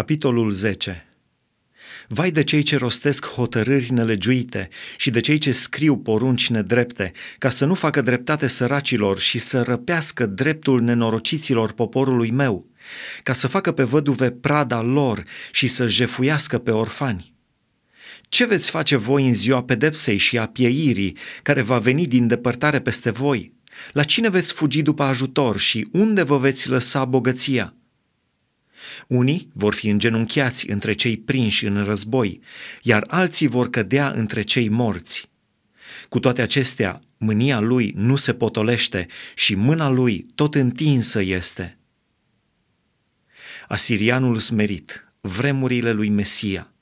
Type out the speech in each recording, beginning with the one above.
Capitolul 10 Vai de cei ce rostesc hotărâri nelegiuite și de cei ce scriu porunci nedrepte, ca să nu facă dreptate săracilor și să răpească dreptul nenorociților poporului meu, ca să facă pe văduve prada lor și să jefuiască pe orfani. Ce veți face voi în ziua pedepsei și a pieirii, care va veni din depărtare peste voi? La cine veți fugi după ajutor și unde vă veți lăsa bogăția? Unii vor fi îngenunchiați între cei prinși în război, iar alții vor cădea între cei morți. Cu toate acestea, mânia lui nu se potolește și mâna lui tot întinsă este. Asirianul smerit, vremurile lui Mesia.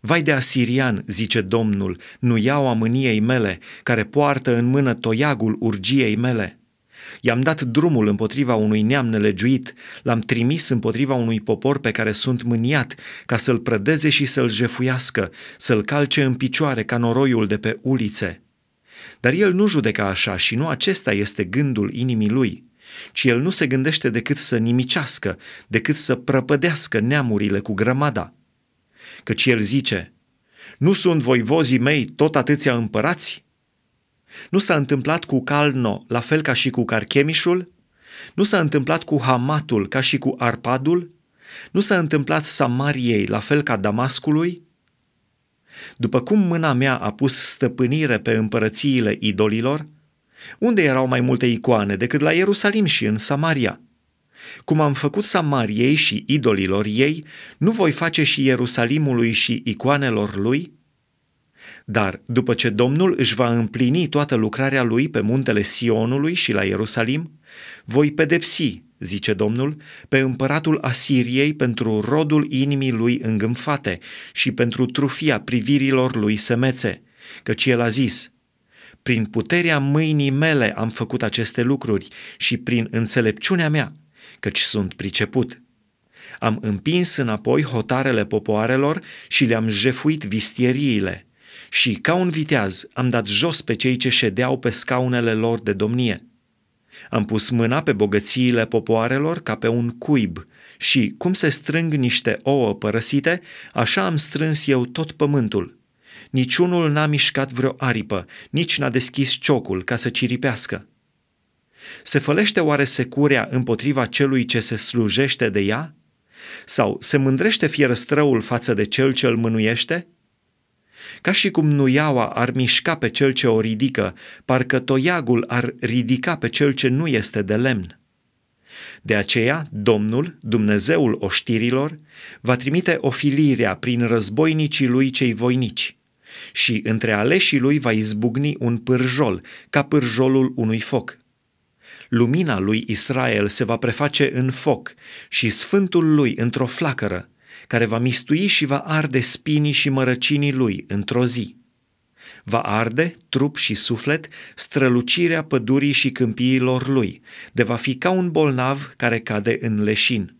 Vai de asirian, zice Domnul, nu iau a mâniei mele, care poartă în mână toiagul urgiei mele. I-am dat drumul împotriva unui neam nelegiuit, l-am trimis împotriva unui popor pe care sunt mâniat, ca să-l prădeze și să-l jefuiască, să-l calce în picioare ca noroiul de pe ulițe. Dar el nu judecă așa și nu acesta este gândul inimii lui, ci el nu se gândește decât să nimicească, decât să prăpădească neamurile cu grămada. Căci el zice, nu sunt voivozii mei tot atâția împărați? Nu s-a întâmplat cu Calno la fel ca și cu Carchemișul? Nu s-a întâmplat cu Hamatul ca și cu Arpadul? Nu s-a întâmplat Samariei la fel ca Damascului? După cum mâna mea a pus stăpânire pe împărățiile idolilor, unde erau mai multe icoane decât la Ierusalim și în Samaria? Cum am făcut Samariei și idolilor ei, nu voi face și Ierusalimului și icoanelor lui? Dar după ce Domnul își va împlini toată lucrarea lui pe muntele Sionului și la Ierusalim, voi pedepsi, zice Domnul, pe împăratul Asiriei pentru rodul inimii lui îngâmfate și pentru trufia privirilor lui semețe, căci el a zis, prin puterea mâinii mele am făcut aceste lucruri și prin înțelepciunea mea, căci sunt priceput. Am împins înapoi hotarele popoarelor și le-am jefuit vistieriile și, ca un viteaz, am dat jos pe cei ce ședeau pe scaunele lor de domnie. Am pus mâna pe bogățiile popoarelor ca pe un cuib și, cum se strâng niște ouă părăsite, așa am strâns eu tot pământul. Niciunul n-a mișcat vreo aripă, nici n-a deschis ciocul ca să ciripească. Se fălește oare securea împotriva celui ce se slujește de ea? Sau se mândrește fierăstrăul față de cel ce îl mânuiește? Ca și cum nuiaua ar mișca pe cel ce o ridică, parcă toiagul ar ridica pe cel ce nu este de lemn. De aceea, Domnul, Dumnezeul oștirilor, va trimite ofilirea prin războinicii lui cei voinici și între aleșii lui va izbucni un pârjol, ca pârjolul unui foc. Lumina lui Israel se va preface în foc și sfântul lui într-o flacără, care va mistui și va arde spinii și mărăcinii lui într-o zi. Va arde, trup și suflet, strălucirea pădurii și câmpiilor lui, de va fi ca un bolnav care cade în leșin.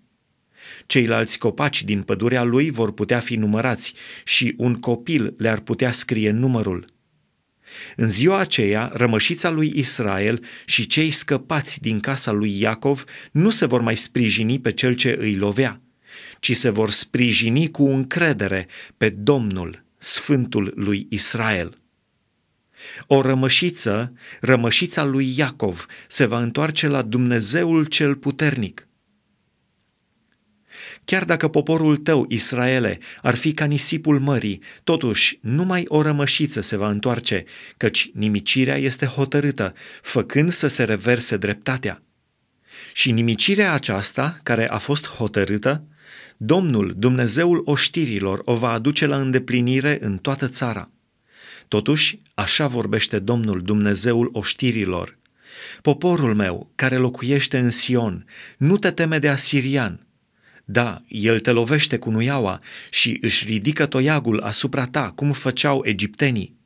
Ceilalți copaci din pădurea lui vor putea fi numărați și un copil le-ar putea scrie numărul. În ziua aceea, rămășița lui Israel și cei scăpați din casa lui Iacov nu se vor mai sprijini pe cel ce îi lovea, ci se vor sprijini cu încredere pe Domnul, Sfântul lui Israel. O rămășiță, rămășița lui Iacov, se va întoarce la Dumnezeul cel puternic. Chiar dacă poporul tău, Israele, ar fi ca nisipul mării, totuși numai o rămășiță se va întoarce, căci nimicirea este hotărâtă, făcând să se reverse dreptatea. Și nimicirea aceasta, care a fost hotărâtă, Domnul, Dumnezeul oștirilor, o va aduce la îndeplinire în toată țara. Totuși, așa vorbește Domnul, Dumnezeul oștirilor. Poporul meu, care locuiește în Sion, nu te teme de asirian. Da, el te lovește cu nuiaua și își ridică toiagul asupra ta, cum făceau egiptenii.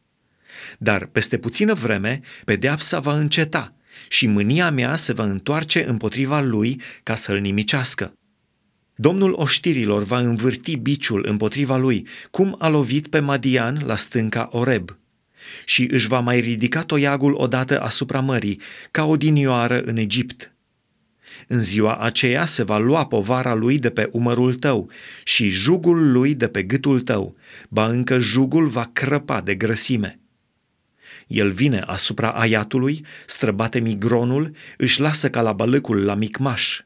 Dar peste puțină vreme, pedeapsa va înceta și mânia mea se va întoarce împotriva lui ca să-l nimicească. Domnul oștirilor va învârti biciul împotriva lui, cum a lovit pe Madian la stânca Oreb. Și își va mai ridica toiagul odată asupra mării, ca o dinioară în Egipt. În ziua aceea se va lua povara lui de pe umărul tău și jugul lui de pe gâtul tău, ba încă jugul va crăpa de grăsime. El vine asupra aiatului, străbate migronul, își lasă ca la balâcul la micmaș.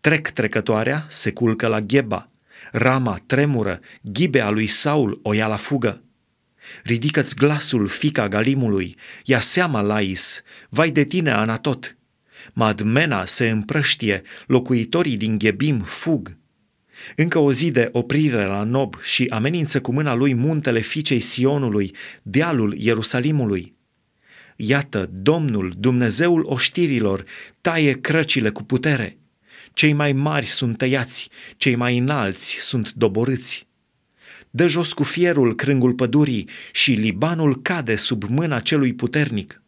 Trec trecătoarea, se culcă la gheba. Rama tremură, ghibea lui Saul o ia la fugă. Ridică-ți glasul, fica Galimului, ia seama, Lais, vai de tine, Anatot. Madmena se împrăștie, locuitorii din Ghebim fug. Încă o zi de oprire la Nob și amenință cu mâna lui muntele fiicei Sionului, dealul Ierusalimului. Iată, Domnul, Dumnezeul oștirilor, taie crăcile cu putere. Cei mai mari sunt tăiați, cei mai înalți sunt doborâți. Dă jos cu fierul crângul pădurii și Libanul cade sub mâna celui puternic.